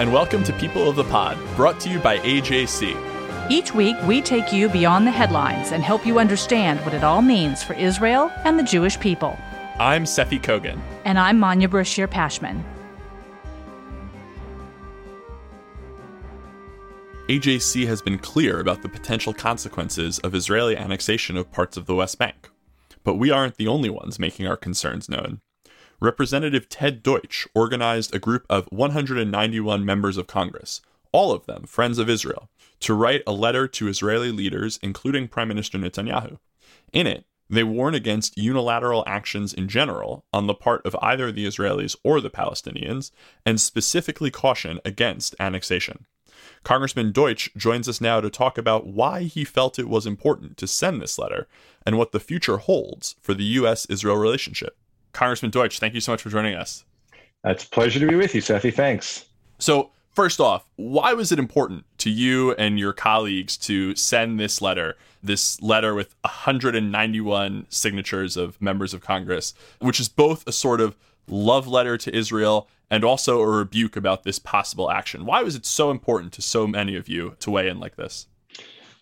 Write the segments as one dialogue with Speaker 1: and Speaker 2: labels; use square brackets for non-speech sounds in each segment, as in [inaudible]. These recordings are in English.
Speaker 1: And welcome to People of the Pod, brought to you by AJC.
Speaker 2: Each week, we take you beyond the headlines and help you understand what it all means for Israel and the Jewish people.
Speaker 1: I'm Seffi Kogan.
Speaker 2: And I'm Manya Brashear Pashman.
Speaker 1: AJC has been clear about the potential consequences of Israeli annexation of parts of the West Bank. But we aren't the only ones making our concerns known. Representative Ted Deutsch organized a group of 191 members of Congress, all of them friends of Israel, to write a letter to Israeli leaders, including Prime Minister Netanyahu. In it, they warn against unilateral actions in general on the part of either the Israelis or the Palestinians, and specifically caution against annexation. Congressman Deutsch joins us now to talk about why he felt it was important to send this letter and what the future holds for the U.S. Israel relationship. Congressman Deutsch, thank you so much for joining us.
Speaker 3: It's a pleasure to be with you, Seffi. Thanks.
Speaker 1: So, first off, why was it important to you and your colleagues to send this letter, this letter with 191 signatures of members of Congress, which is both a sort of love letter to Israel and also a rebuke about this possible action? Why was it so important to so many of you to weigh in like this?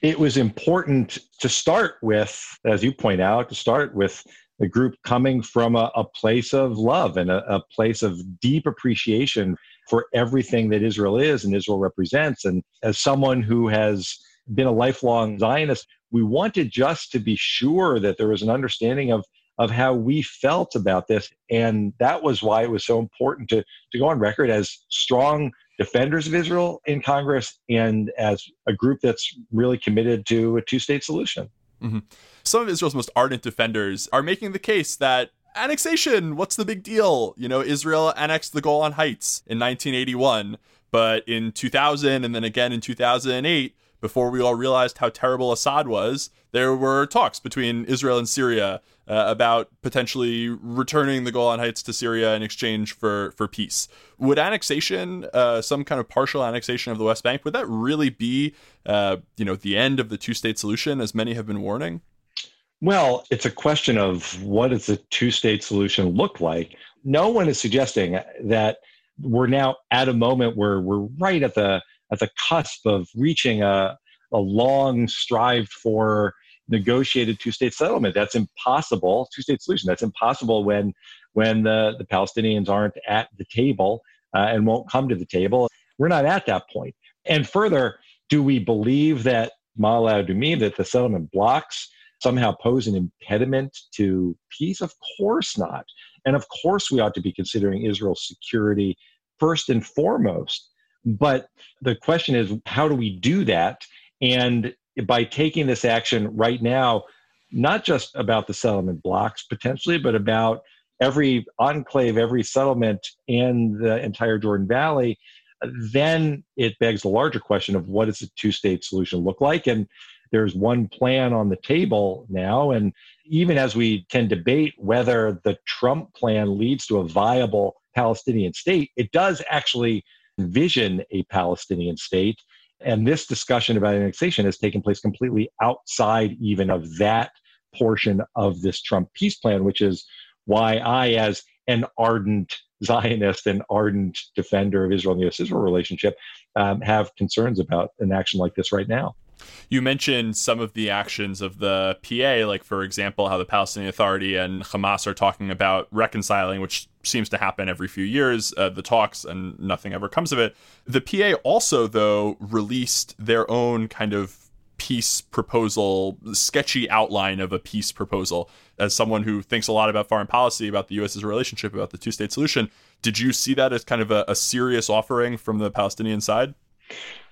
Speaker 3: It was important to start with, as you point out, to start with a group coming from a, a place of love and a, a, place of deep appreciation for everything that Israel is and Israel represents. And as someone who has been a lifelong Zionist, we wanted just to be sure that there was an understanding of of how we felt about this. And that was why it was so important to, to go on record as strong defenders of Israel in Congress and as a group that's really committed to a two state solution.
Speaker 1: Mm-hmm. Some of Israel's most ardent defenders are making the case that annexation, what's the big deal? You know, Israel annexed the Golan Heights in 1981, but in 2000 and then again in 2008, before we all realized how terrible Assad was, there were talks between Israel and Syria uh, about potentially returning the Golan Heights to Syria in exchange for for peace. Would annexation, uh, some kind of partial annexation of the West Bank, would that really be, uh, you know, the end of the two state solution, as many have been warning?
Speaker 3: Well, it's a question of what does the two state solution look like. No one is suggesting that we're now at a moment where we're right at the at the cusp of reaching a, a long strived for negotiated two-state settlement. That's impossible. Two-state solution. That's impossible when when the, the Palestinians aren't at the table uh, and won't come to the table. We're not at that point. And further, do we believe that Ma'ale Adumim, that the settlement blocks somehow pose an impediment to peace? Of course not. And of course, we ought to be considering Israel's security first and foremost. But the question is, how do we do that? And by taking this action right now, not just about the settlement blocks potentially, but about every enclave, every settlement in the entire Jordan Valley, then it begs the larger question of what does a two state solution look like? And there's one plan on the table now. And even as we can debate whether the Trump plan leads to a viable Palestinian state, it does actually envision a Palestinian state. And this discussion about annexation has taken place completely outside even of that portion of this Trump peace plan, which is why I, as an ardent Zionist and ardent defender of Israel and the US Israel relationship, um, have concerns about an action like this right now.
Speaker 1: You mentioned some of the actions of the PA, like, for example, how the Palestinian Authority and Hamas are talking about reconciling, which seems to happen every few years, uh, the talks, and nothing ever comes of it. The PA also, though, released their own kind of peace proposal, sketchy outline of a peace proposal. As someone who thinks a lot about foreign policy, about the U.S.'s relationship, about the two state solution, did you see that as kind of a, a serious offering from the Palestinian side?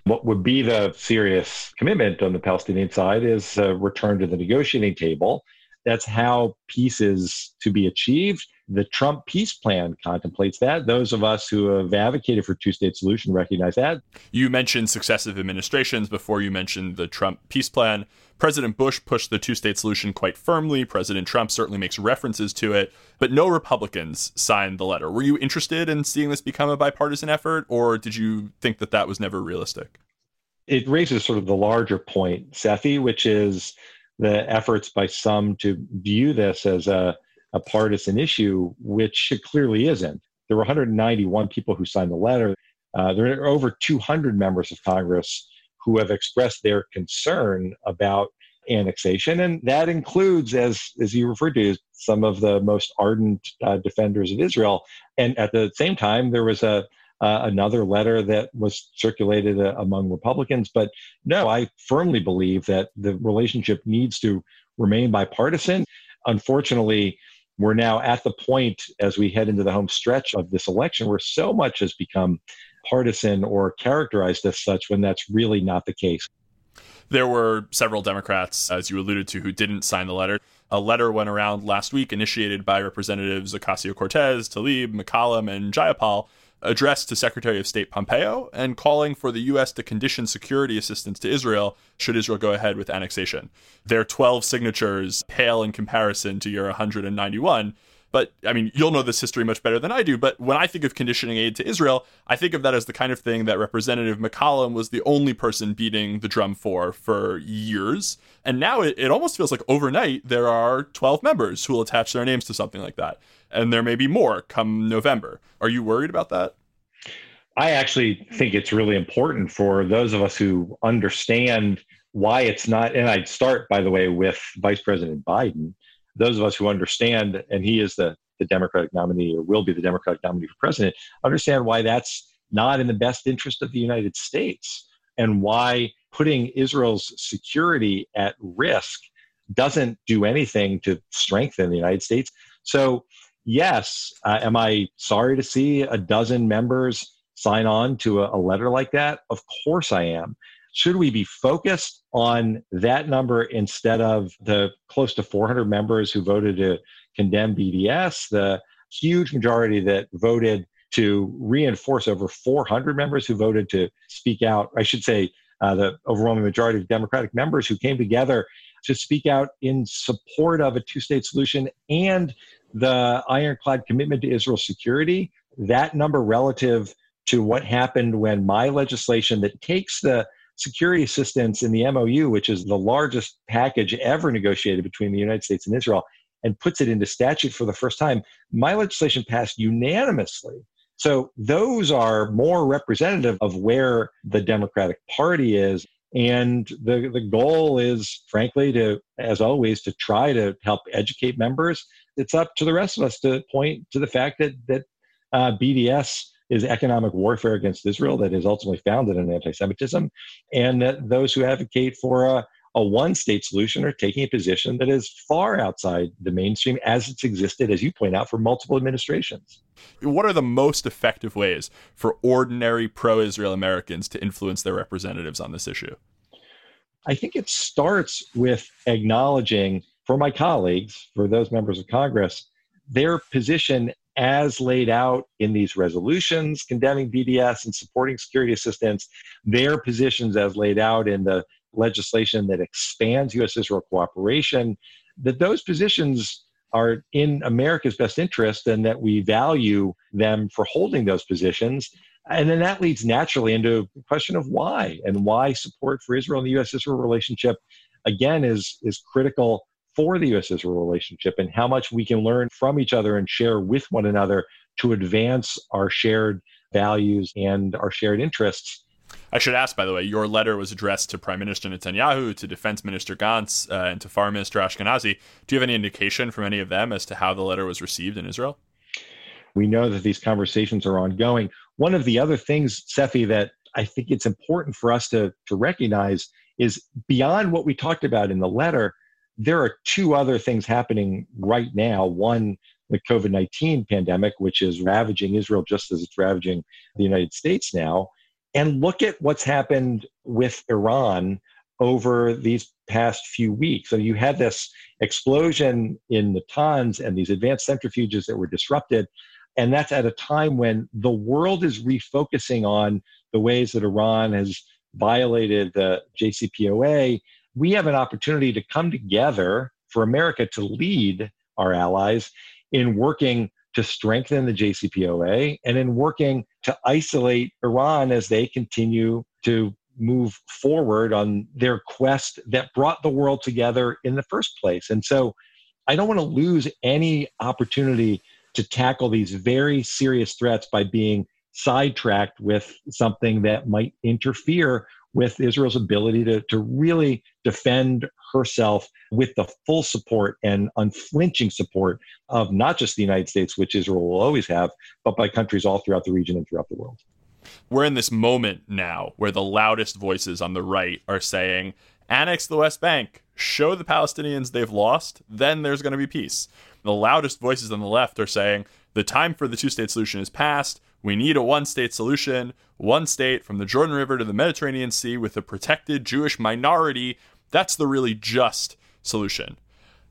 Speaker 3: What would be the serious commitment on the Palestinian side is a return to the negotiating table. That's how peace is to be achieved. The Trump peace plan contemplates that. Those of us who have advocated for two-state solution recognize that.
Speaker 1: You mentioned successive administrations before you mentioned the Trump peace plan. President Bush pushed the two state solution quite firmly. President Trump certainly makes references to it, but no Republicans signed the letter. Were you interested in seeing this become a bipartisan effort, or did you think that that was never realistic?
Speaker 3: It raises sort of the larger point, Seffi, which is the efforts by some to view this as a, a partisan issue, which it clearly isn't. There were 191 people who signed the letter. Uh, there are over 200 members of Congress who have expressed their concern about annexation, and that includes, as as you referred to, some of the most ardent uh, defenders of Israel. And at the same time, there was a uh, another letter that was circulated uh, among Republicans. But no, I firmly believe that the relationship needs to remain bipartisan. Unfortunately, we're now at the point as we head into the home stretch of this election where so much has become partisan or characterized as such when that's really not the case.
Speaker 1: There were several Democrats, as you alluded to, who didn't sign the letter. A letter went around last week initiated by Representatives Ocasio Cortez, Tlaib, McCollum, and Jayapal addressed to Secretary of State Pompeo and calling for the U.S. to condition security assistance to Israel should Israel go ahead with annexation. Their 12 signatures pale in comparison to your 191. But I mean, you'll know this history much better than I do. But when I think of conditioning aid to Israel, I think of that as the kind of thing that Representative McCollum was the only person beating the drum for for years. And now it, it almost feels like overnight there are 12 members who will attach their names to something like that and there may be more come November. Are you worried about that?
Speaker 3: I actually think it's really important for those of us who understand why it's not. And I'd start, by the way, with Vice President Biden. Those of us who understand, and he is the, the Democratic nominee or will be the Democratic nominee for president, understand why that's not in the best interest of the United States and why putting Israel's security at risk doesn't do anything to strengthen the United States. So yes, uh, am I sorry to see a dozen members sign on to a, a letter like that? Of course I am. Should we be focused on that number instead of the close to 400 members who voted to condemn BDS, the huge majority that voted to reinforce over 400 members who voted to speak out? I should say, uh, the overwhelming majority of Democratic members who came together to speak out in support of a two state solution and the ironclad commitment to Israel's security, that number relative to what happened when my legislation that takes the security assistance in the MOU, which is the largest package ever negotiated between the United States and Israel, and puts it into statute for the first time, my legislation passed unanimously. So those are more representative of where the Democratic Party is. And the, the goal is, frankly, to, as always, to try to help educate members it's up to the rest of us to point to the fact that that uh, BDS is economic warfare against Israel that is ultimately founded in anti-Semitism, and that those who advocate for a, a one-state solution are taking a position that is far outside the mainstream as it's existed, as you point out, for multiple administrations.
Speaker 1: What are the most effective ways for ordinary pro-Israel Americans to influence their representatives on this issue?
Speaker 3: I think it starts with acknowledging for my colleagues, for those members of Congress, their position as laid out in these resolutions condemning BDS and supporting security assistance, their positions as laid out in the legislation that expands U.S. Israel cooperation, that those positions are in America's best interest and that we value them for holding those positions. And then that leads naturally into the question of why and why support for Israel and the U.S. Israel relationship, again, is, is critical for the US Israel relationship and how much we can learn from each other and share with one another to advance our shared values and our shared interests.
Speaker 1: I should ask, by the way, your letter was addressed to Prime Minister Netanyahu, to Defense Minister Gantz, uh, and to Foreign Minister Ashkenazi. Do you have any indication from any of them as to how the letter was received in Israel?
Speaker 3: We know that these conversations are ongoing. One of the other things, Seffi, that I think it's important for us to, to recognize is beyond what we talked about in the letter, there are two other things happening right now. One, the COVID 19 pandemic, which is ravaging Israel just as it's ravaging the United States now. And look at what's happened with Iran over these past few weeks. So you had this explosion in Natanz and these advanced centrifuges that were disrupted. And that's at a time when the world is refocusing on the ways that Iran has violated the JCPOA we have an opportunity to come together for America to lead our allies in working to strengthen the JCPOA and in working to isolate Iran as they continue to move forward on their quest that brought the world together in the first place. And so I don't want to lose any opportunity to tackle these very serious threats by being sidetracked with something that might interfere with Israel's ability to, to really defend herself with the full support and unflinching support of not just the United States, which Israel will always have, but by countries all throughout the region and throughout the world.
Speaker 1: We're in this moment now where the loudest voices on the right are saying, annex the West Bank, show the Palestinians they've lost, then there's going to be peace. The loudest voices on the left are saying, the time for the two state solution is past. We need a one state solution, one state from the Jordan River to the Mediterranean Sea with a protected Jewish minority. That's the really just solution.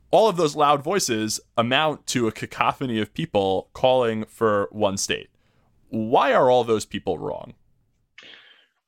Speaker 1: All of those loud voices amount to a cacophony of people calling for one state. Why are all those people wrong?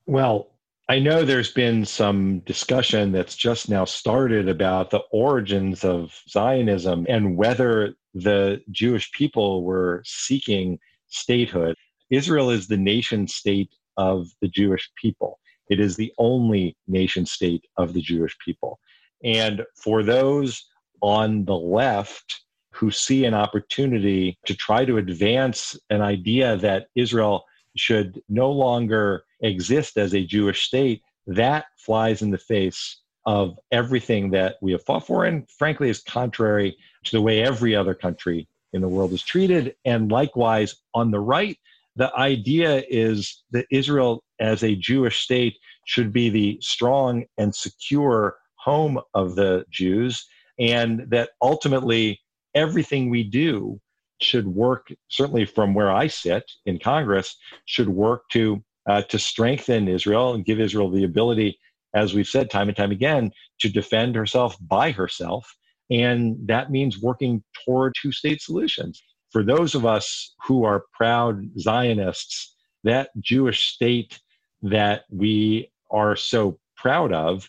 Speaker 3: Well, I know there's been some discussion that's just now started about the origins of Zionism and whether the Jewish people were seeking statehood. Israel is the nation state of the Jewish people. It is the only nation state of the Jewish people. And for those on the left who see an opportunity to try to advance an idea that Israel should no longer exist as a Jewish state, that flies in the face of everything that we have fought for, and frankly is contrary to the way every other country in the world is treated. And likewise, on the right, the idea is that Israel as a Jewish state should be the strong and secure home of the Jews, and that ultimately everything we do should work, certainly from where I sit in Congress, should work to uh, to strengthen Israel and give Israel the ability, as we've said time and time again, to defend herself by herself. And that means working toward two state solutions. For those of us who are proud Zionists, that Jewish state that we are so proud of,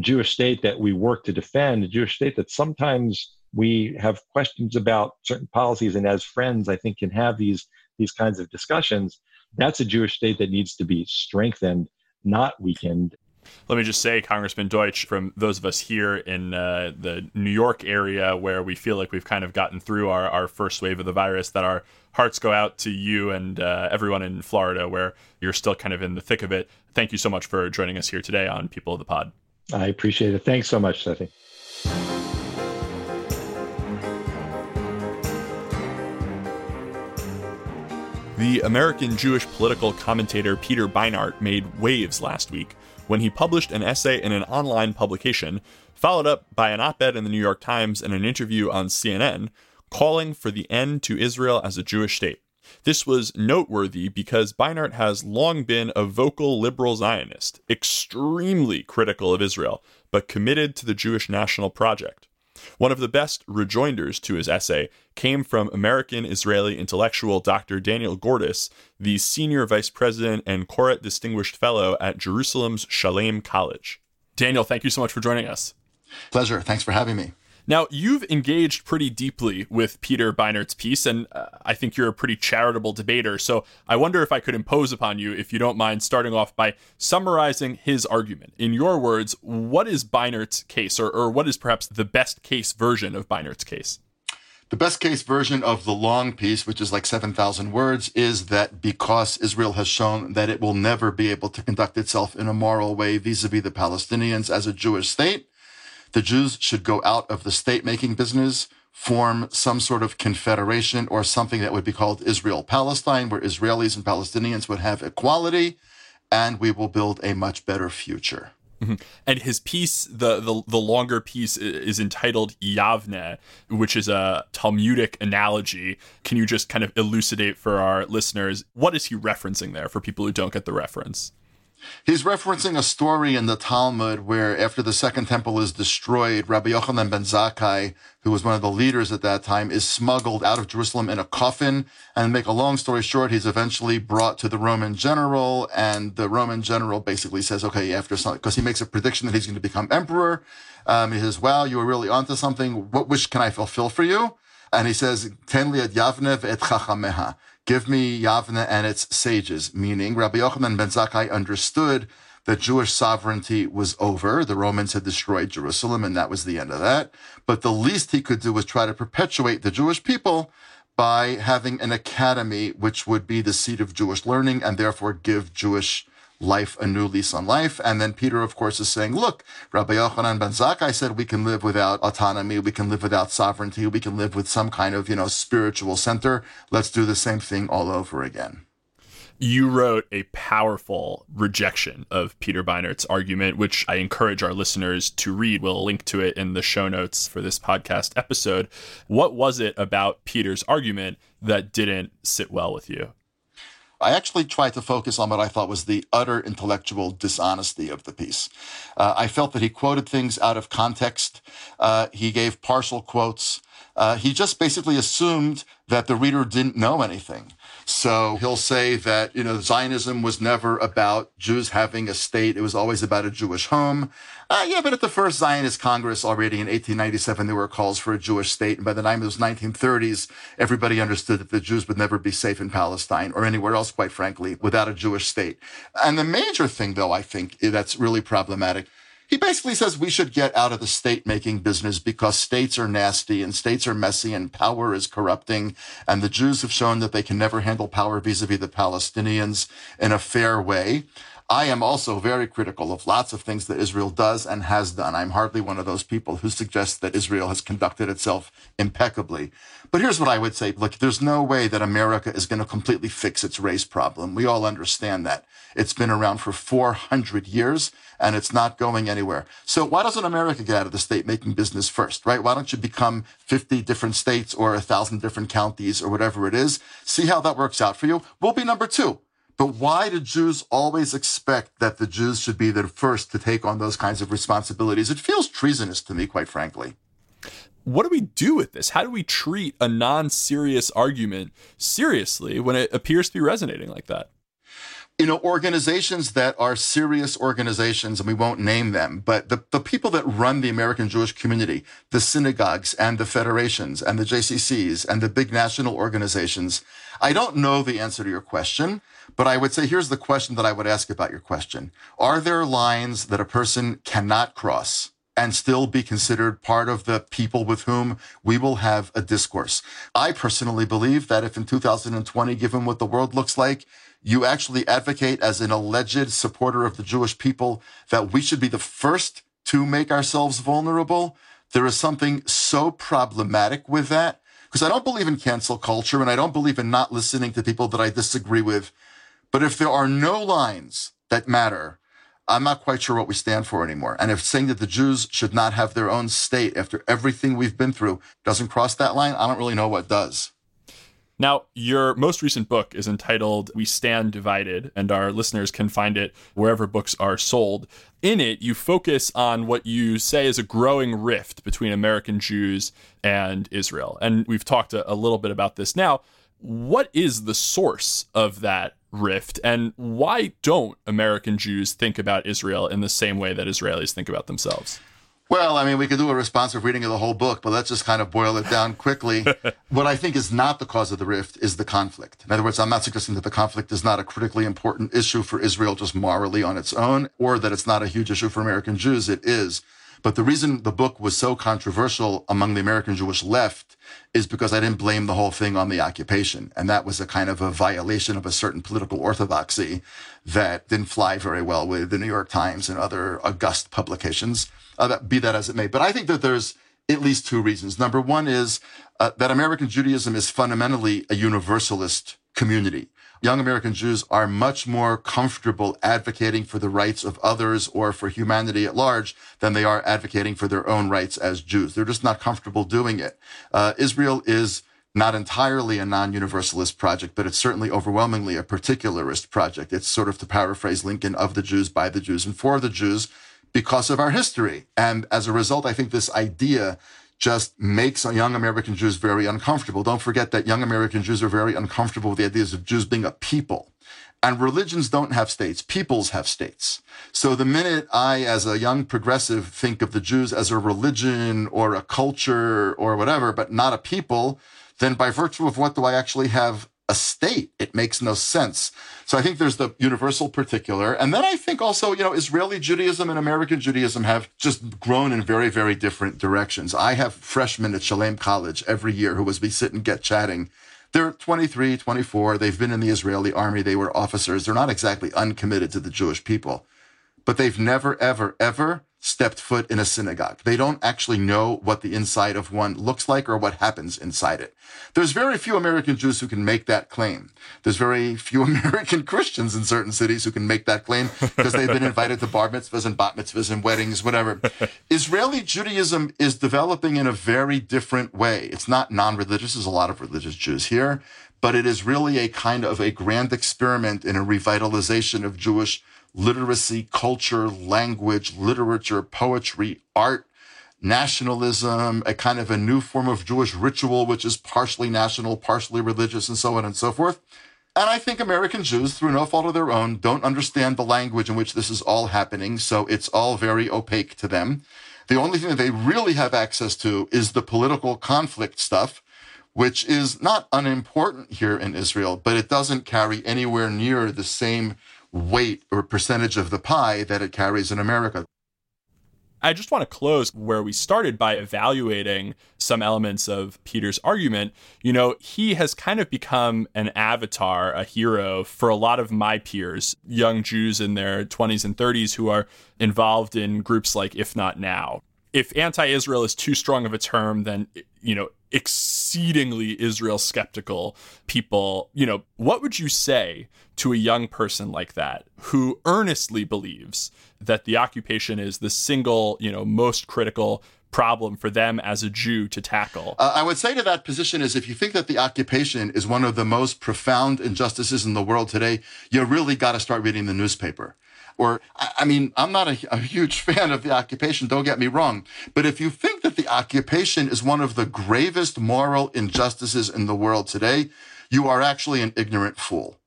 Speaker 3: Jewish state that we work to defend, a Jewish state that sometimes we have questions about certain policies, and as friends, I think can have these these kinds of discussions that's a Jewish state that needs to be strengthened, not weakened.
Speaker 1: Let me just say, Congressman Deutsch, from those of us here in uh, the New York area where we feel like we've kind of gotten through our, our first wave of the virus, that our hearts go out to you and uh, everyone in Florida where you're still kind of in the thick of it. Thank you so much for joining us here today on People of the Pod.
Speaker 3: I appreciate it. Thanks so much, Seffi.
Speaker 1: The American Jewish political commentator Peter Beinart made waves last week when he published an essay in an online publication, followed up by an op ed in the New York Times and an interview on CNN, calling for the end to Israel as a Jewish state. This was noteworthy because Beinart has long been a vocal liberal Zionist, extremely critical of Israel, but committed to the Jewish national project. One of the best rejoinders to his essay came from American Israeli intellectual Dr. Daniel Gordis, the senior vice president and Koret Distinguished Fellow at Jerusalem's Shalem College. Daniel, thank you so much for joining us.
Speaker 4: Pleasure. Thanks for having me.
Speaker 1: Now, you've engaged pretty deeply with Peter Beinart's piece, and uh, I think you're a pretty charitable debater. So I wonder if I could impose upon you, if you don't mind, starting off by summarizing his argument. In your words, what is Beinart's case, or, or what is perhaps the best case version of Beinart's case?
Speaker 4: The best case version of the long piece, which is like 7,000 words, is that because Israel has shown that it will never be able to conduct itself in a moral way vis a vis the Palestinians as a Jewish state, the Jews should go out of the state making business, form some sort of confederation or something that would be called Israel Palestine, where Israelis and Palestinians would have equality, and we will build a much better future.
Speaker 1: Mm-hmm. And his piece, the, the the longer piece, is entitled Yavne, which is a Talmudic analogy. Can you just kind of elucidate for our listeners what is he referencing there for people who don't get the reference?
Speaker 4: He's referencing a story in the Talmud where, after the second temple is destroyed, Rabbi Yochanan ben Zakkai, who was one of the leaders at that time, is smuggled out of Jerusalem in a coffin. And make a long story short, he's eventually brought to the Roman general, and the Roman general basically says, "Okay, after some," because he makes a prediction that he's going to become emperor. Um, he says, "Wow, you were really onto something. What wish can I fulfill for you?" And he says, "Ten li et Yavne et chachameha." Give me Yavne and its sages, meaning Rabbi Yochanan ben Zakkai understood that Jewish sovereignty was over. The Romans had destroyed Jerusalem, and that was the end of that. But the least he could do was try to perpetuate the Jewish people by having an academy which would be the seat of Jewish learning and therefore give Jewish life a new lease on life. And then Peter, of course, is saying, look, Rabbi Yochanan ben Zakkai said we can live without autonomy, we can live without sovereignty, we can live with some kind of, you know, spiritual center. Let's do the same thing all over again
Speaker 1: you wrote a powerful rejection of Peter Beinart's argument, which I encourage our listeners to read. We'll link to it in the show notes for this podcast episode. What was it about Peter's argument that didn't sit well with you?
Speaker 4: I actually tried to focus on what I thought was the utter intellectual dishonesty of the piece. Uh, I felt that he quoted things out of context. Uh, he gave partial quotes. Uh, he just basically assumed that the reader didn't know anything. So he'll say that, you know, Zionism was never about Jews having a state. It was always about a Jewish home. Uh, yeah, but at the first Zionist Congress already in 1897, there were calls for a Jewish state. And by the time it was 1930s, everybody understood that the Jews would never be safe in Palestine or anywhere else, quite frankly, without a Jewish state. And the major thing, though, I think that's really problematic he basically says we should get out of the state making business because states are nasty and states are messy and power is corrupting. And the Jews have shown that they can never handle power vis a vis the Palestinians in a fair way. I am also very critical of lots of things that Israel does and has done. I'm hardly one of those people who suggests that Israel has conducted itself impeccably. But here's what I would say. Look, there's no way that America is going to completely fix its race problem. We all understand that. It's been around for 400 years and it's not going anywhere. So why doesn't America get out of the state making business first, right? Why don't you become 50 different states or a thousand different counties or whatever it is? See how that works out for you. We'll be number two. But why do Jews always expect that the Jews should be the first to take on those kinds of responsibilities? It feels treasonous to me, quite frankly
Speaker 1: what do we do with this? How do we treat a non serious argument seriously when it appears to be resonating like that?
Speaker 4: You know, organizations that are serious organizations, and we won't name them, but the, the people that run the American Jewish community, the synagogues and the federations and the JCCs and the big national organizations, I don't know the answer to your question, but I would say here's the question that I would ask about your question. Are there lines that a person cannot cross? and still be considered part of the people with whom we will have a discourse. I personally believe that if in 2020, given what the world looks like, you actually advocate as an alleged supporter of the Jewish people that we should be the first to make ourselves vulnerable, there is something so problematic with that. Because I don't believe in cancel culture and I don't believe in not listening to people that I disagree with. But if there are no lines that matter, I'm not quite sure what we stand for anymore. And if saying that the Jews should not have their own state after everything we've been through doesn't cross that line, I don't really know what does.
Speaker 1: Now, your most recent book is entitled We Stand Divided, and our listeners can find it wherever books are sold. In it, you focus on what you say is a growing rift between American Jews and Israel. And we've talked a, a little bit about this now. What is the source of that rift and why don't American Jews think about Israel in the same way that Israelis think about themselves?
Speaker 4: Well, I mean, we could do a responsive reading of the whole book, but let's just kind of boil it down quickly. [laughs] what I think is not the cause of the rift is the conflict. In other words, I'm not suggesting that the conflict is not a critically important issue for Israel just morally on its own, or that it's not a huge issue for American Jews. It is. But the reason the book was so controversial among the American Jewish left is because I didn't blame the whole thing on the occupation. And that was a kind of a violation of a certain political orthodoxy that didn't fly very well with the New York Times and other august publications, uh, be that as it may. But I think that there's at least two reasons. Number one is uh, that American Judaism is fundamentally a universalist community young American Jews are much more comfortable advocating for the rights of others or for humanity at large than they are advocating for their own rights as Jews. They're just not comfortable doing it. Uh, Israel is not entirely a non-universalist project, but it's certainly overwhelmingly a particularist project. It's sort of to paraphrase Lincoln of the Jews, by the Jews, and for the Jews because of our history. And as a result, I think this idea just makes young American Jews very uncomfortable. Don't forget that young American Jews are very uncomfortable with the ideas of Jews being a people. And religions don't have states, peoples have states. So the minute I, as a young progressive, think of the Jews as a religion or a culture or whatever, but not a people, then by virtue of what do I actually have a state. It makes no sense. So I think there's the universal particular. And then I think also, you know, Israeli Judaism and American Judaism have just grown in very, very different directions. I have freshmen at Shalem College every year who, as we sit and get chatting, They're 23, 24. They've been in the Israeli army. They were officers. They're not exactly uncommitted to the Jewish people, but they've never, ever, ever stepped foot in a synagogue. They don't actually know what the inside of one looks like or what happens inside it. There's very few American Jews who can make that claim. There's very few [laughs] American Christians in certain cities who can make that claim because they've been invited to bar mitzvahs and bat mitzvahs and weddings, whatever. [laughs] Israeli Judaism is developing in a very different way. It's not non-religious. There's a lot of religious Jews here, but it is really a kind of a grand experiment in a revitalization of Jewish literacy, culture, language, literature, poetry, art, nationalism, a kind of a new form of Jewish ritual, which is partially national, partially religious, and so on and so forth. And I think American Jews, through no fault of their own, don't understand the language in which this is all happening, so it's all very opaque to them. The only thing that they really have access to is the political conflict stuff, which is not unimportant here in Israel, but it doesn't carry anywhere near the same weight or percentage of the pie that it carries in America.
Speaker 1: I just want to close where we started by evaluating some elements of Peter's argument. You know, he has kind of become an avatar, a hero for a lot of my peers, young Jews in their 20s and 30s who are involved in groups like If Not Now. If anti Israel is too strong of a term, then, you know, exceedingly Israel skeptical people, you know, what would you say to a young person like that who earnestly believes that the occupation is the single, you know, most critical problem for them as a Jew to tackle?
Speaker 4: Uh, I would say to that position is if you think that the occupation is one of the most profound injustices in the world today, you really got to start reading the newspaper or I mean, I'm not a, a, huge [laughs] fan of the occupation, don't get me wrong. But if you think that the occupation is one of the gravest moral injustices in the world today, you are actually an ignorant fool.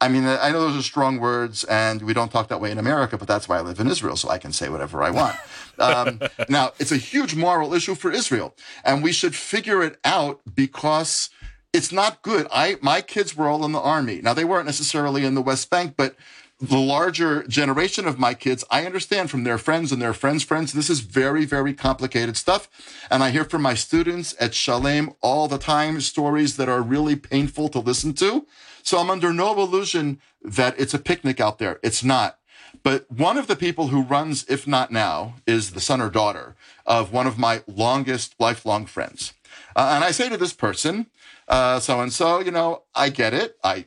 Speaker 4: I mean, I know those are strong words, and we don't talk that way in America, but that's why I live in Israel, so I can say whatever I want. [laughs] Um, now, it's a huge moral issue for Israel, and we should figure it out because it's not good. I my kids were all in the army. Now, they weren't necessarily in the West Bank, but the larger generation of my kids, I understand from their friends and their friends' friends, this is very, very complicated stuff. And I hear from my students at Shalem all the time stories that are really painful to listen to. So I'm under no illusion that it's a picnic out there. It's not. But one of the people who runs If Not Now is the son or daughter of one of my longest lifelong friends. Uh, and I say to this person, so and so, you know, I get it. I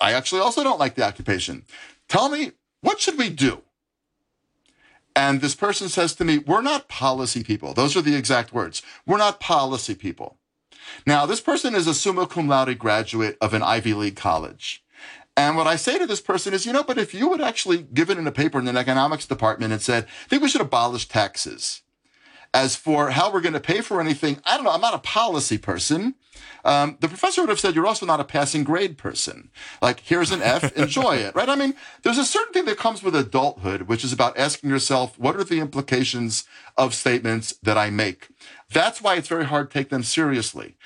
Speaker 4: I actually also don't like the occupation. Tell me, what should we do? And this person says to me, We're not policy people. Those are the exact words. We're not policy people. Now, this person is a summa cum laude graduate of an Ivy League college. And what I say to this person is, you know, but if you would actually given in a paper in an economics department and said, I think we should abolish taxes. As for how we're going to pay for anything, I don't know. I'm not a policy person. Um, the professor would have said, You're also not a passing grade person. Like, here's an F, [laughs] enjoy it, right? I mean, there's a certain thing that comes with adulthood, which is about asking yourself, What are the implications of statements that I make? That's why it's very hard to take them seriously.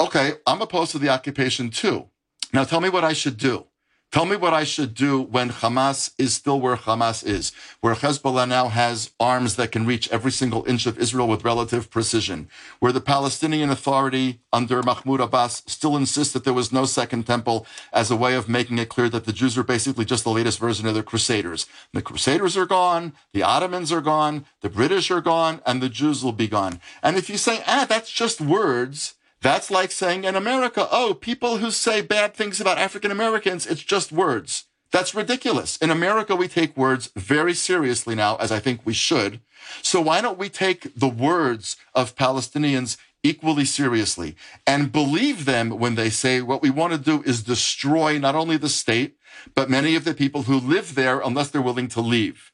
Speaker 4: Okay, I'm opposed to the occupation too. Now tell me what I should do. Tell me what I should do when Hamas is still where Hamas is, where Hezbollah now has arms that can reach every single inch of Israel with relative precision, where the Palestinian Authority under Mahmoud Abbas still insists that there was no second temple as a way of making it clear that the Jews are basically just the latest version of the Crusaders. The Crusaders are gone, the Ottomans are gone, the British are gone, and the Jews will be gone. And if you say, ah, that's just words, that's like saying in America, oh, people who say bad things about African Americans, it's just words. That's ridiculous. In America, we take words very seriously now, as I think we should. So why don't we take the words of Palestinians equally seriously and believe them when they say what we want to do is destroy not only the state, but many of the people who live there unless they're willing to leave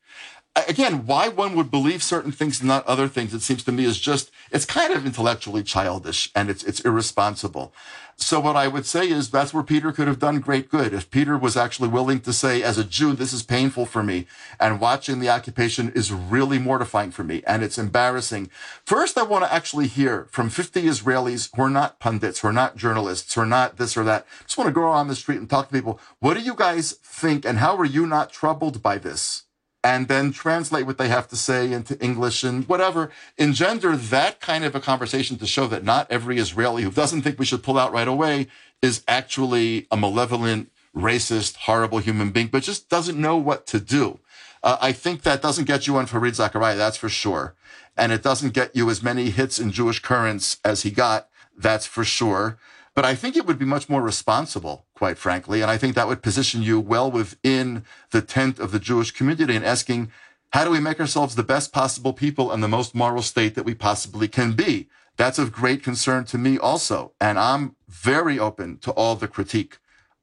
Speaker 4: again, why one would believe certain things and not other things, it seems to me is just, it's kind of intellectually childish and it's, it's irresponsible. So what I would say is that's where Peter could have done great good. If Peter was actually willing to say, as a Jew, this is painful for me and watching the occupation is really mortifying for me and it's embarrassing. First, I want to actually hear from 50 Israelis who are not pundits, who are not journalists, who are not this or that. Just want to go on the street and talk to people. What do you guys think and how are you not troubled by this? And then translate what they have to say into English and whatever, engender that kind of a conversation to show that not every Israeli who doesn't think we should pull out right away is actually a malevolent, racist, horrible human being, but just doesn't know what to do. Uh, I think that doesn't get you on Fareed Zakaria, that's for sure. And it doesn't get you as many hits in Jewish currents as he got, that's for sure. But I think it would be much more responsible, quite frankly. And I think that would position you well within the tent of the Jewish community and asking, how do we make ourselves the best possible people and the most moral state that we possibly can be? That's of great concern to me also. And I'm very open to all the critique.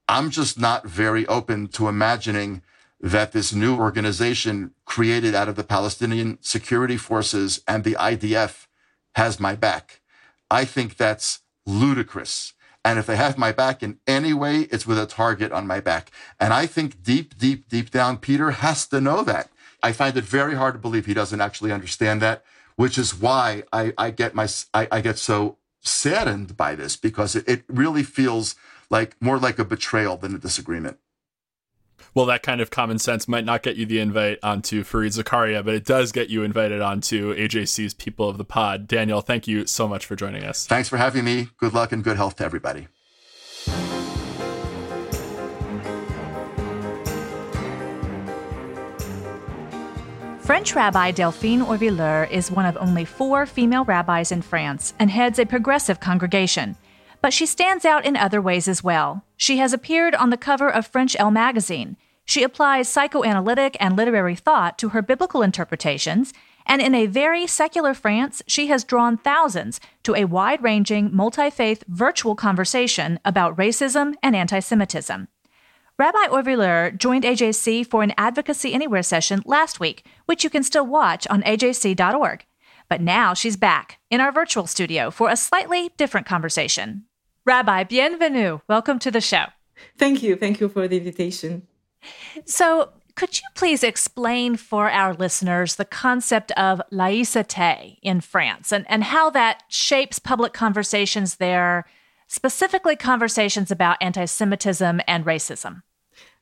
Speaker 4: I'm just not very open to imagining that this new organization created out of the Palestinian security forces and the IDF has my back. I think that's ludicrous. And if they have my back in any way, it's with a target on my back. And I think deep, deep, deep down, Peter has to know that. I find it very hard to believe he doesn't actually understand that, which is why I, I get my I, I, get so saddened by this because it, it really feels like more like a betrayal than a disagreement
Speaker 1: well, that kind of common sense might not get you the invite onto Fareed Zakaria, but it does get you invited onto AJC's People of the Pod. Daniel, thank you so much for joining us.
Speaker 4: Thanks for having me. Good luck and good health to everybody.
Speaker 2: French Rabbi Delphine Horvilleur is one of only four female rabbis in France and heads a progressive congregation. But she stands out in other ways as well. She has appeared on the cover of French Elle magazine. She applies psychoanalytic and literary thought to her biblical interpretations, and in a very secular France, she has drawn thousands to a wide ranging, multi faith virtual conversation about racism and anti Semitism. Rabbi Horvilleur joined AJC for an Advocacy Anywhere session last week, which you can still watch on ajc.org. But now she's back in our virtual studio for a slightly different conversation. Rabbi, bienvenue. Welcome to the show.
Speaker 5: Thank you. Thank you for the invitation.
Speaker 2: So, could you please explain for our listeners the concept of laïcité in France and, and how that shapes public conversations there, specifically conversations about anti Semitism and racism?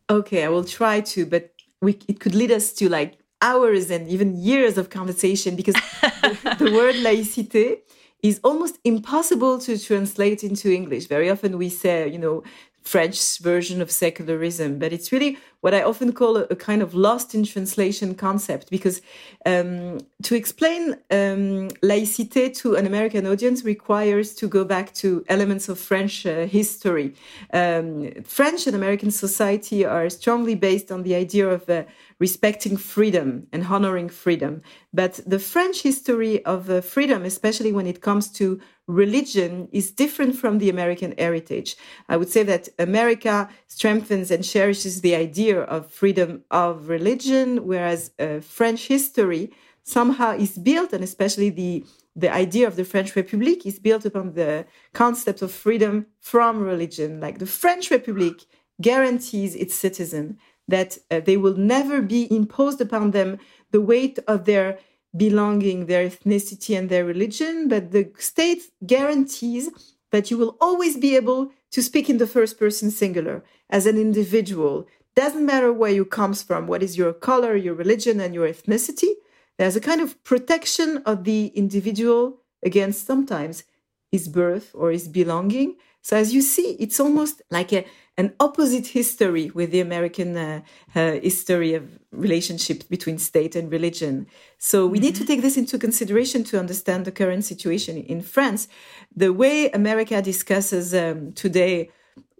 Speaker 5: Okay, I will try to, but we, it could lead us to like hours and even years of conversation because [laughs] the, the word laïcité is almost impossible to translate into English. Very often we say, you know, French version of secularism, but it's really what I often call a, a kind of lost in translation concept because um, to explain um, laïcité to an American audience requires to go back to elements of French uh, history. Um, French and American society are strongly based on the idea of uh, respecting freedom and honoring freedom. But the French history of uh, freedom, especially when it comes to religion, is different from the American heritage. I would say that America strengthens and cherishes the idea of freedom of religion, whereas uh, French history somehow is built, and especially the the idea of the French Republic is built upon the concept of freedom from religion. Like the French Republic guarantees its citizens that uh, they will never be imposed upon them the weight of their belonging, their ethnicity, and their religion, but the state guarantees that you will always be able to speak in the first person singular as an individual. Doesn't matter where you comes from, what is your color, your religion, and your ethnicity. There's a kind of protection of the individual against sometimes his birth or his belonging. So as you see, it's almost like a, an opposite history with the American uh, uh, history of relationships between state and religion. So we mm-hmm. need to mm-hmm. take this into consideration to understand the current situation in France. The way America discusses um, today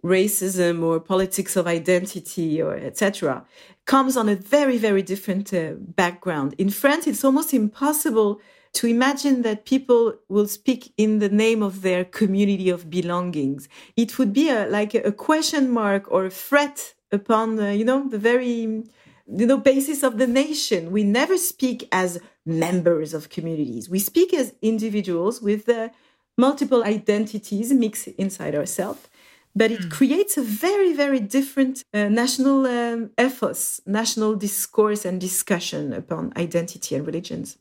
Speaker 5: racism or politics of identity or etc comes on a very very different uh, background in france it's almost impossible to imagine that people will speak in the name of their community of belongings. It would be a, like a question mark or a threat upon, uh, you know, the very, you know, basis of the nation. We never speak as members of communities. We speak as individuals with uh, multiple identities mixed inside ourselves. But it mm. creates a very, very different uh, national um, ethos, national discourse and discussion upon identity and religions.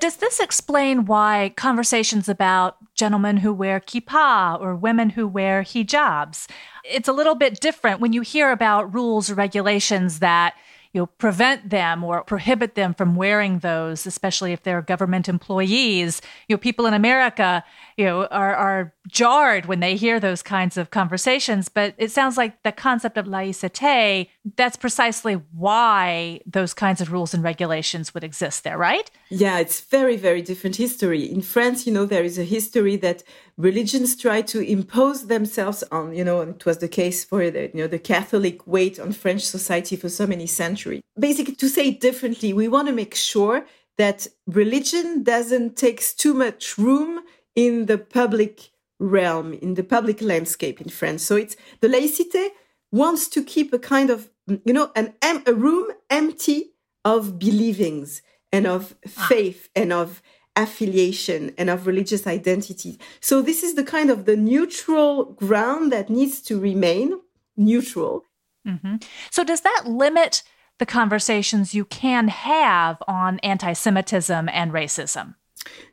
Speaker 2: Does this explain why conversations about gentlemen who wear kippah or women who wear hijabs, it's a little bit different when you hear about rules or regulations that you know, prevent them or prohibit them from wearing those, especially if they're government employees. You know, people in America you know, are, are jarred when they hear those kinds of conversations. But it sounds like the concept of laïcité, that's precisely why those kinds of rules and regulations would exist there, right?
Speaker 5: Yeah, it's very, very different history. In France, you know, there is a history that religions try to impose themselves on, you know, and it was the case for the, you know, the Catholic weight on French society for so many centuries. Basically, to say differently, we want to make sure that religion doesn't take too much room in the public realm, in the public landscape in France. So it's the laïcité wants to keep a kind of, you know, an a room empty of believings and of ah. faith and of affiliation and of religious identity. So this is the kind of the neutral ground that needs to remain neutral.
Speaker 2: Mm-hmm. So does that limit the conversations you can have on anti-Semitism and racism?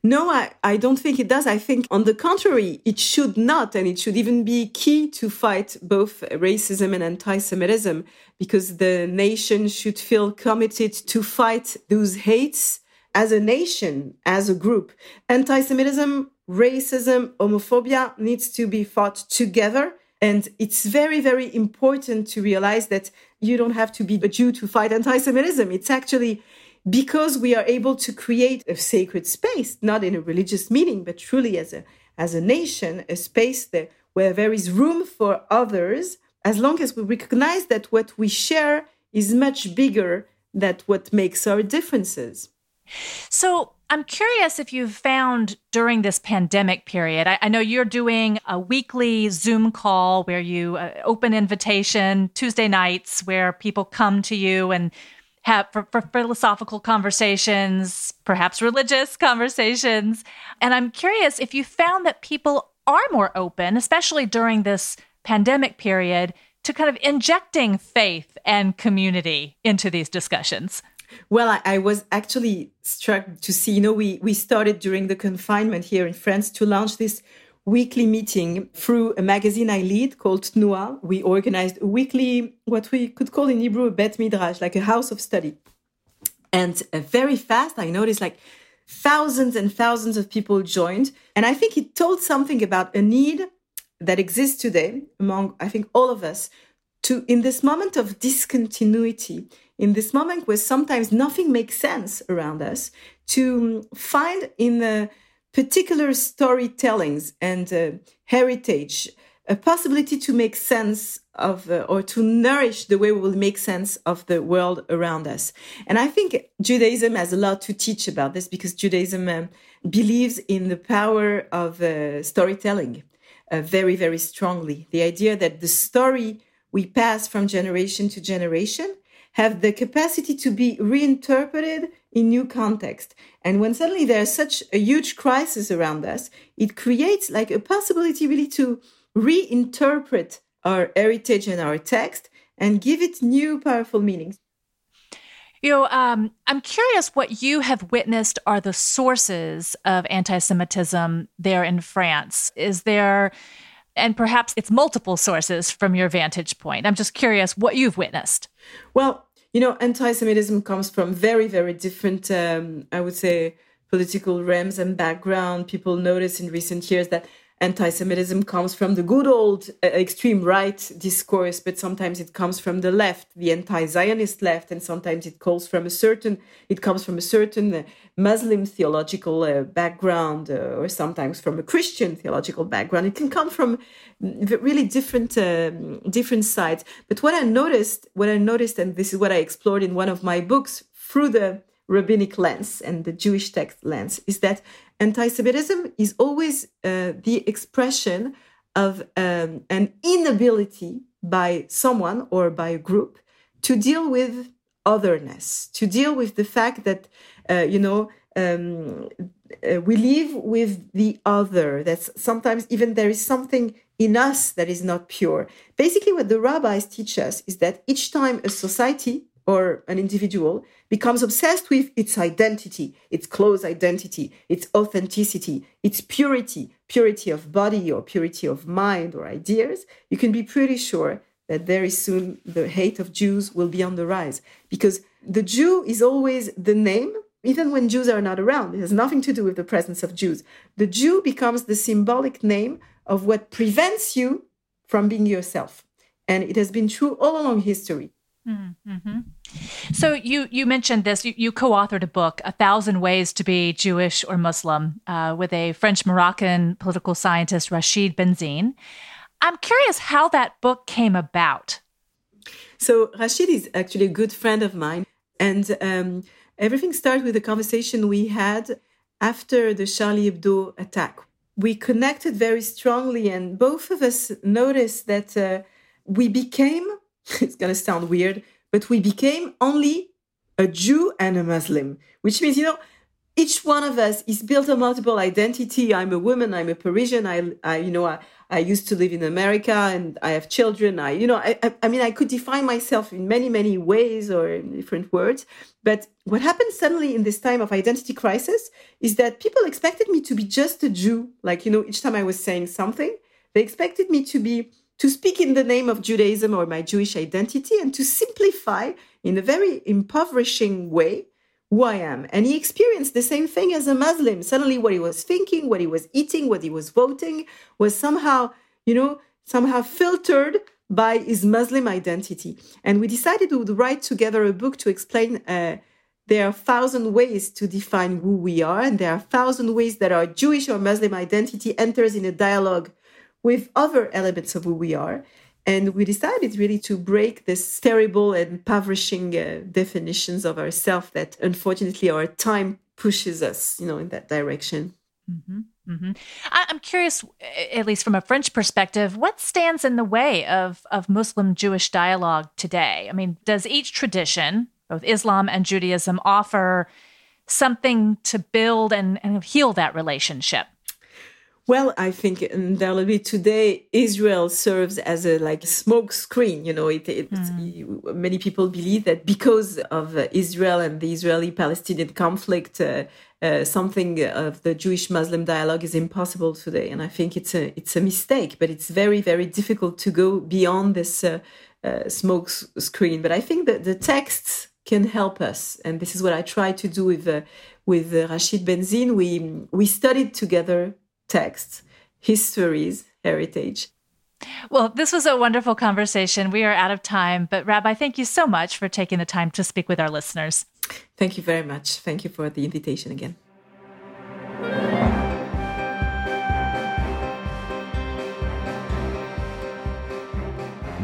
Speaker 5: No, I, I don't think it does. I think, on the contrary, it should not, and it should even be key to fight both racism and anti Semitism, because the nation should feel committed to fight those hates as a nation, as a group. Anti Semitism, racism, homophobia needs to be fought together. And it's very, very important to realize that you don't have to be a Jew to fight anti Semitism. It's actually because we are able to create a sacred space, not in a religious meaning, but truly as a, as a nation, a space there where there is room for others, as long as we recognize that what we share is much bigger than what makes our differences.
Speaker 2: So I'm curious if you've found during this pandemic period, I, I know you're doing a weekly Zoom call where you uh, open invitation Tuesday nights where people come to you and have for, for philosophical conversations, perhaps religious conversations. And I'm curious if you found that people are more open, especially during this pandemic period, to kind of injecting faith and community into these discussions.
Speaker 5: Well, I, I, was actually struck to see, you know, we, we started during the confinement here in France to launch this weekly meeting through a magazine I lead called Tnua. We organized a weekly, what we could call in Hebrew, a bet midrash, like a house of study. And uh, very fast, I noticed like thousands and thousands of people joined. And I think it told something about a need that exists today among, I think, all of us to, in this moment of discontinuity, in this moment where sometimes nothing makes sense around us, to find in the particular storytellings and uh, heritage a possibility to make sense of uh, or to nourish the way we will make sense of the world around us. And I think Judaism has a lot to teach about this because Judaism um, believes in the power of uh, storytelling uh, very, very strongly. The idea that the story we pass from generation to generation have the capacity to be reinterpreted in new context. And when suddenly there's such a huge crisis around us, it creates like a possibility really to reinterpret our heritage and our text and give it new powerful meanings.
Speaker 2: You know, um, I'm curious what you have witnessed are the sources of anti Semitism there in France. Is there, and perhaps it's multiple sources from your vantage point. I'm just curious what you've witnessed.
Speaker 5: Well, you know, anti-Semitism comes from very, very different, um, I would say, political realms and background. People notice in recent years that anti-Semitism comes from the good old uh, extreme right discourse, but sometimes it comes from the left, the anti-Zionist left, and sometimes it calls from a certain, it comes from a certain uh, Muslim theological uh, background, or sometimes from a Christian theological background. It can come from really different um, different sides. But what I noticed, what I noticed, and this is what I explored in one of my books through the rabbinic lens and the Jewish text lens, is that anti Semitism is always uh, the expression of um, an inability by someone or by a group to deal with otherness, to deal with the fact that, uh, you know, um, uh, we live with the other. That sometimes even there is something in us that is not pure. Basically, what the rabbis teach us is that each time a society or an individual becomes obsessed with its identity, its close identity, its authenticity, its purity, purity of body or purity of mind or ideas, you can be pretty sure that very soon the hate of Jews will be on the rise because the Jew is always the name even when Jews are not around. It has nothing to do with the presence of Jews. The Jew becomes the symbolic name of what prevents you from being yourself. And it has been true all along history.
Speaker 2: Mm-hmm. So you you mentioned this. You, you, co-authored a book, "A Thousand Ways to Be Jewish or Muslim," uh, with a French Moroccan political scientist, Rachid Benzine. I'm curious how that book came about.
Speaker 5: So Rachid is actually a good friend of mine, and um, everything started with a conversation we had after the Charlie Hebdo attack. We connected very strongly, and both of us noticed that uh, we became [laughs] it's going to sound weird, but we became only a Jew and a Muslim, which means, you know, each one of us is built a multiple identity. I'm a woman. I'm a Parisian. I, I you know, I, I used to live in America and I have children. I, you know, I, I, I mean, I could define myself in many, many ways or in different words. But what happened suddenly in this time of identity crisis is that people expected me to be just a Jew. Like, you know, each time I was saying something, they expected me to be to speak in the name of Judaism or my Jewish identity and to simplify in a very impoverishing way who I am. And he experienced the same thing as a Muslim. Suddenly, what he was thinking, what he was eating, what he was voting was somehow, you know, somehow filtered by his Muslim identity. And we decided we would write together a book to explain. Uh, there are thousand ways to define who we are, and there are thousand ways that our Jewish or Muslim identity enters in a dialogue with other elements of who we are. And we decided really to break this terrible and impoverishing uh, definitions of ourselves that unfortunately our time pushes us, you know, in that direction.
Speaker 2: Mm-hmm. Mm-hmm. I, am curious, at least from a French perspective, what stands in the way of, of Muslim Jewish dialogue today? I mean, does each tradition, both Islam and Judaism, offer something to build and, and heal that relationship?
Speaker 5: Well, I think in undoubtedly today Israel serves as a like smoke screen. You know, it, it mm. many people believe that because of Israel and the Israeli-Palestinian conflict, uh, uh, something of the Jewish-Muslim dialogue is impossible today. And I think it's a it's a mistake. But it's very very difficult to go beyond this uh, uh smoke screen. But I think that the texts can help us, and this is what I try to do with uh, with uh, Rachid Benzine. We we studied together texts, histories, heritage.
Speaker 2: Well, this was a wonderful conversation. We are out of time, but Rabbi, thank you so much for taking the time to speak with our listeners.
Speaker 5: Thank you very much. Thank you for the invitation again.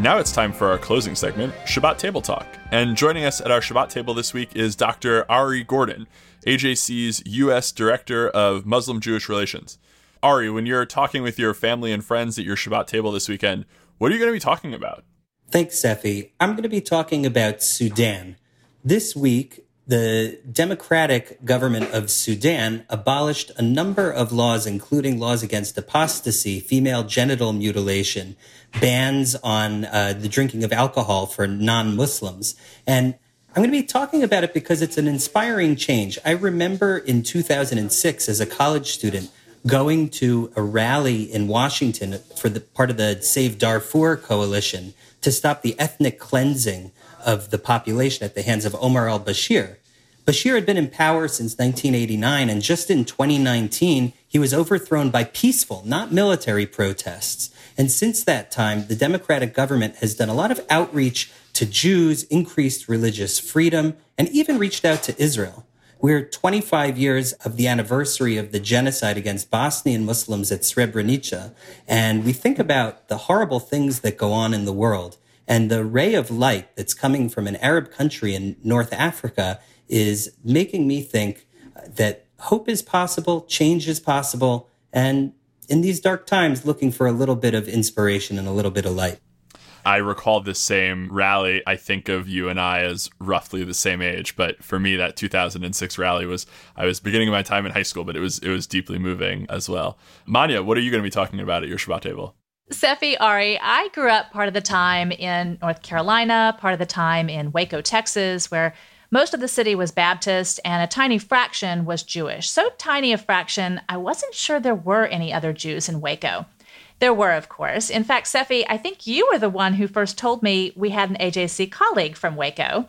Speaker 1: Now it's time for our closing segment, Shabbat Table Talk. And joining us at our Shabbat table this week is Dr. Ari Gordon, AJC's U.S. Director of Muslim Jewish Relations. Ari, when you're talking with your family and friends at your Shabbat table this weekend, what are you going to be talking about?
Speaker 6: Thanks, Seffi. I'm going to be talking about Sudan. This week, the democratic government of Sudan abolished a number of laws, including laws against apostasy, female genital mutilation, bans on uh, the drinking of alcohol for non-Muslims. And I'm going to be talking about it because it's an inspiring change. I remember in 2006 as a college student going to a rally in Washington for the part of the Save Darfur coalition to stop the ethnic cleansing of the population at the hands of Omar al Bashir. Bashir had been in power since 1989, and just in 2019, he was overthrown by peaceful, not military protests. And since that time, the Democratic government has done a lot of outreach to Jews, increased religious freedom, and even reached out to Israel. We're 25 years of the anniversary of the genocide against Bosnian Muslims at Srebrenica, and we think about the horrible things that go on in the world. And the ray of light that's coming from an Arab country in North Africa is making me think that hope is possible, change is possible, and in these dark times, looking for a little bit of inspiration and a little bit of light.
Speaker 1: I recall this same rally. I think of you and I as roughly the same age, but for me, that 2006 rally was I was beginning my time in high school, but it was it was deeply moving as well. Manya, what are you going to be talking about at your Shabbat table?
Speaker 2: Seffi, Ari, I grew up part of the time in North Carolina, part of the time in Waco, Texas, where most of the city was Baptist and a tiny fraction was Jewish. So tiny a fraction, I wasn't sure there were any other Jews in Waco. There were, of course. In fact, Seffi, I think you were the one who first told me we had an AJC colleague from Waco.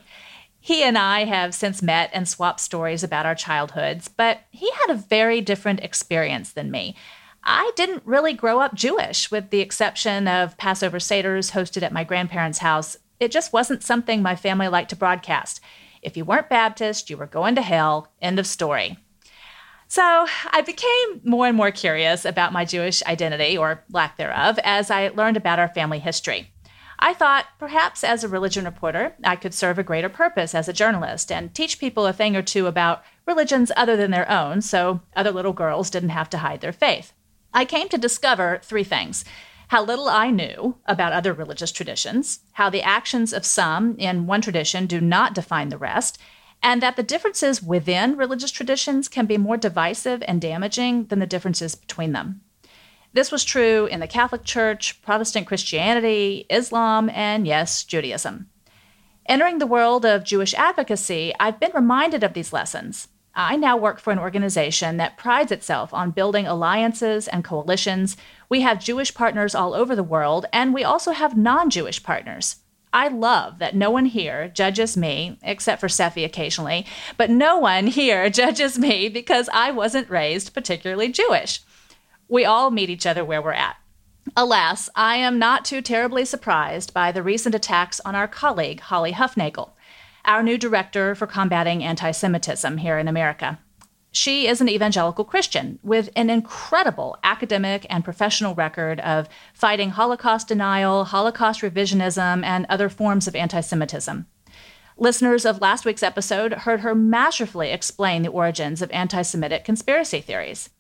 Speaker 2: He and I have since met and swapped stories about our childhoods, but he had a very different experience than me. I didn't really grow up Jewish, with the exception of Passover Seders hosted at my grandparents' house. It just wasn't something my family liked to broadcast. If you weren't Baptist, you were going to hell. End of story. So I became more and more curious about my Jewish identity, or lack thereof, as I learned about our family history. I thought perhaps as a religion reporter, I could serve a greater purpose as a journalist and teach people a thing or two about religions other than their own so other little girls didn't have to hide their faith. I came to discover three things how little I knew about other religious traditions, how the actions of some in one tradition do not define the rest, and that the differences within religious traditions can be more divisive and damaging than the differences between them. This was true in the Catholic Church, Protestant Christianity, Islam, and yes, Judaism. Entering the world of Jewish advocacy, I've been reminded of these lessons. I now work for an organization that prides itself on building alliances and coalitions. We have Jewish partners all over the world, and we also have non Jewish partners. I love that no one here judges me, except for Seffi occasionally, but no one here [laughs] judges me because I wasn't raised particularly Jewish. We all meet each other where we're at. Alas, I am not too terribly surprised by the recent attacks on our colleague, Holly Huffnagle, our new director for combating anti Semitism here in America. She is an evangelical Christian with an incredible academic and professional record of fighting Holocaust denial, Holocaust revisionism, and other forms of anti Semitism. Listeners of last week's episode heard her masterfully explain the origins of anti Semitic conspiracy theories.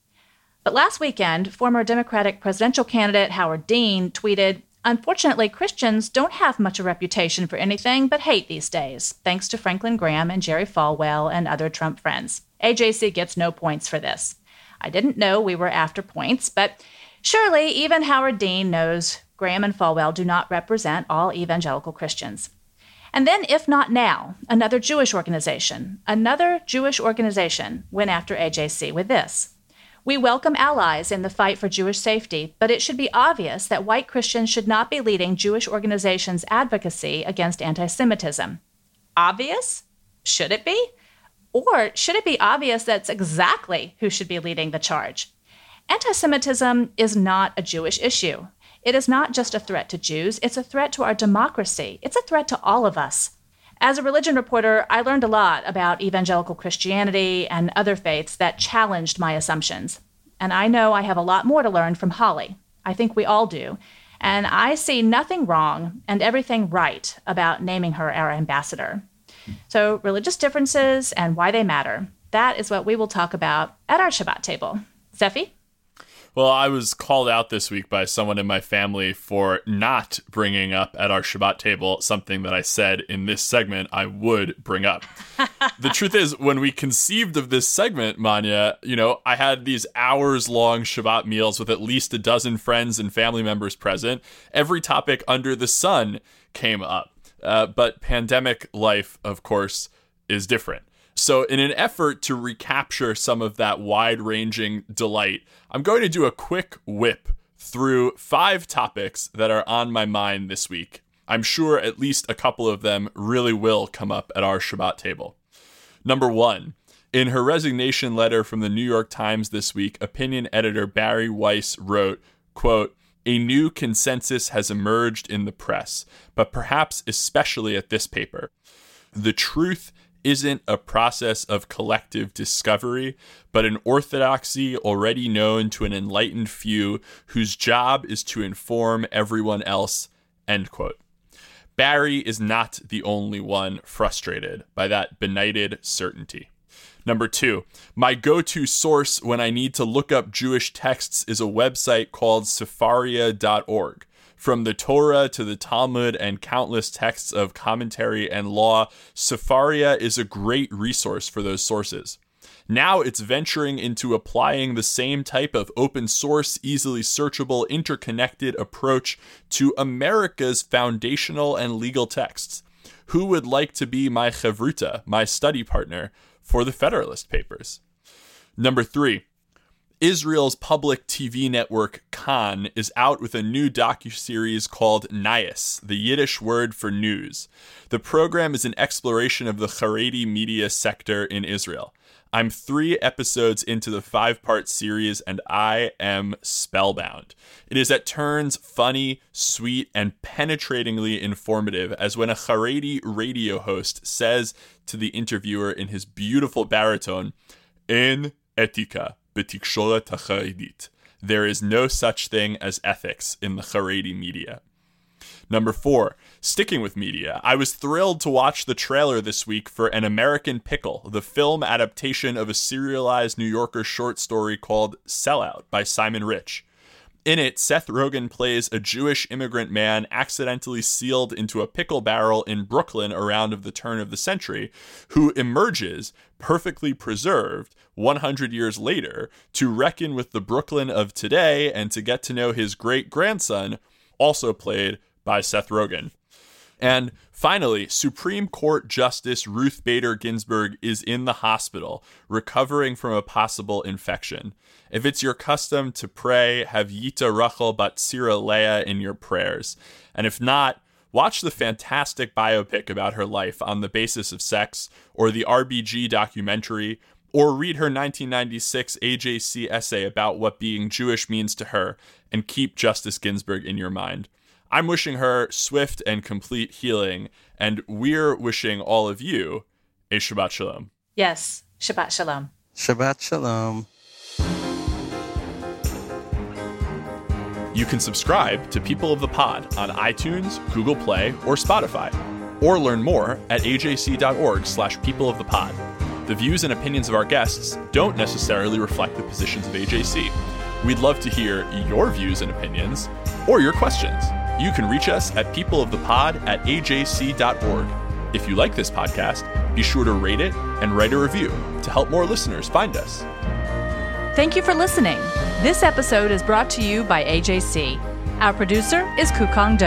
Speaker 2: But last weekend, former Democratic presidential candidate Howard Dean tweeted Unfortunately, Christians don't have much a reputation for anything but hate these days, thanks to Franklin Graham and Jerry Falwell and other Trump friends. AJC gets no points for this. I didn't know we were after points, but surely even Howard Dean knows Graham and Falwell do not represent all evangelical Christians. And then, if not now, another Jewish organization, another Jewish organization went after AJC with this. We welcome allies in the fight for Jewish safety, but it should be obvious that white Christians should not be leading Jewish organizations' advocacy against anti Semitism. Obvious? Should it be? Or should it be obvious that's exactly who should be leading the charge? Anti Semitism is not a Jewish issue. It is not just a threat to Jews, it's a threat to our democracy. It's a threat to all of us. As a religion reporter, I learned a lot about evangelical Christianity and other faiths that challenged my assumptions. And I know I have a lot more to learn from Holly. I think we all do. And I see nothing wrong and everything right about naming her our ambassador. So, religious differences and why they matter. That is what we will talk about at our Shabbat table. Seffi?
Speaker 1: Well, I was called out this week by someone in my family for not bringing up at our Shabbat table something that I said in this segment I would bring up. [laughs] the truth is, when we conceived of this segment, Manya, you know, I had these hours long Shabbat meals with at least a dozen friends and family members present. Every topic under the sun came up. Uh, but pandemic life, of course, is different. So, in an effort to recapture some of that wide ranging delight, I'm going to do a quick whip through five topics that are on my mind this week. I'm sure at least a couple of them really will come up at our Shabbat table. Number one, in her resignation letter from the New York Times this week, opinion editor Bari Weiss wrote, quote, a new consensus has emerged in the press, but perhaps especially at this paper. The truth isn't a process of collective discovery, but an orthodoxy already known to an enlightened few whose job is to inform everyone else. End quote. Bari is not the only one frustrated by that benighted certainty. Number two, my go to source when I need to look up Jewish texts is a website called Sefaria.org. From the Torah to the Talmud and countless texts of commentary and law, Sefaria is a great resource for those sources. Now it's venturing into applying the same type of open source, easily searchable, interconnected approach to America's foundational and legal texts. Who would like to be my chevruta, my study partner, for the Federalist Papers? Number three, Israel's public TV network Kan is out with a new docuseries called Nayis, the Yiddish word for news. The program is an exploration of the Haredi media sector in Israel. I'm three episodes into the five part series and I am spellbound. It is at turns funny, sweet, and penetratingly informative, as when a Haredi radio host says to the interviewer in his beautiful baritone, In etika There is no such thing as ethics in the Haredi media. Number four, sticking with media, I was thrilled to watch the trailer this week for An American Pickle, the film adaptation of a serialized New Yorker short story called Sellout by Simon Rich. In it, Seth Rogen plays a Jewish immigrant man accidentally sealed into a pickle barrel in Brooklyn around of the turn of the century, who emerges perfectly preserved 100 years later to reckon with the Brooklyn of today and to get to know his great grandson, also played by Seth Rogen. And finally, Supreme Court Justice Ruth Bader Ginsburg is in the hospital, recovering from a possible infection. If it's your custom to pray, have Yita Rachel Batsira Leah in your prayers. And if not, watch the fantastic biopic about her life on the basis of sex, or the RBG documentary, or read her 1996 AJC essay about what being Jewish means to her, and keep Justice Ginsburg in your mind. I'm wishing her swift and complete healing, and we're wishing all of you a Shabbat Shalom.
Speaker 2: Yes, Shabbat Shalom.
Speaker 6: Shabbat Shalom.
Speaker 1: You can subscribe to People of the Pod on iTunes, Google Play, or Spotify, or learn more at ajc.org slash people of the pod. The views and opinions of our guests don't necessarily reflect the positions of AJC. We'd love to hear your views and opinions or your questions. You can reach us at peopleofthepod at ajc.org. If you like this podcast, be sure to rate it and write a review to help more listeners find us.
Speaker 2: Thank you for listening. This episode is brought to you by AJC. Our producer is Kukong Do.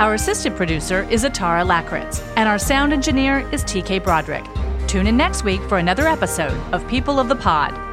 Speaker 2: Our assistant producer is Atara Lakritz. And our sound engineer is TK Broderick. Tune in next week for another episode of People of the Pod.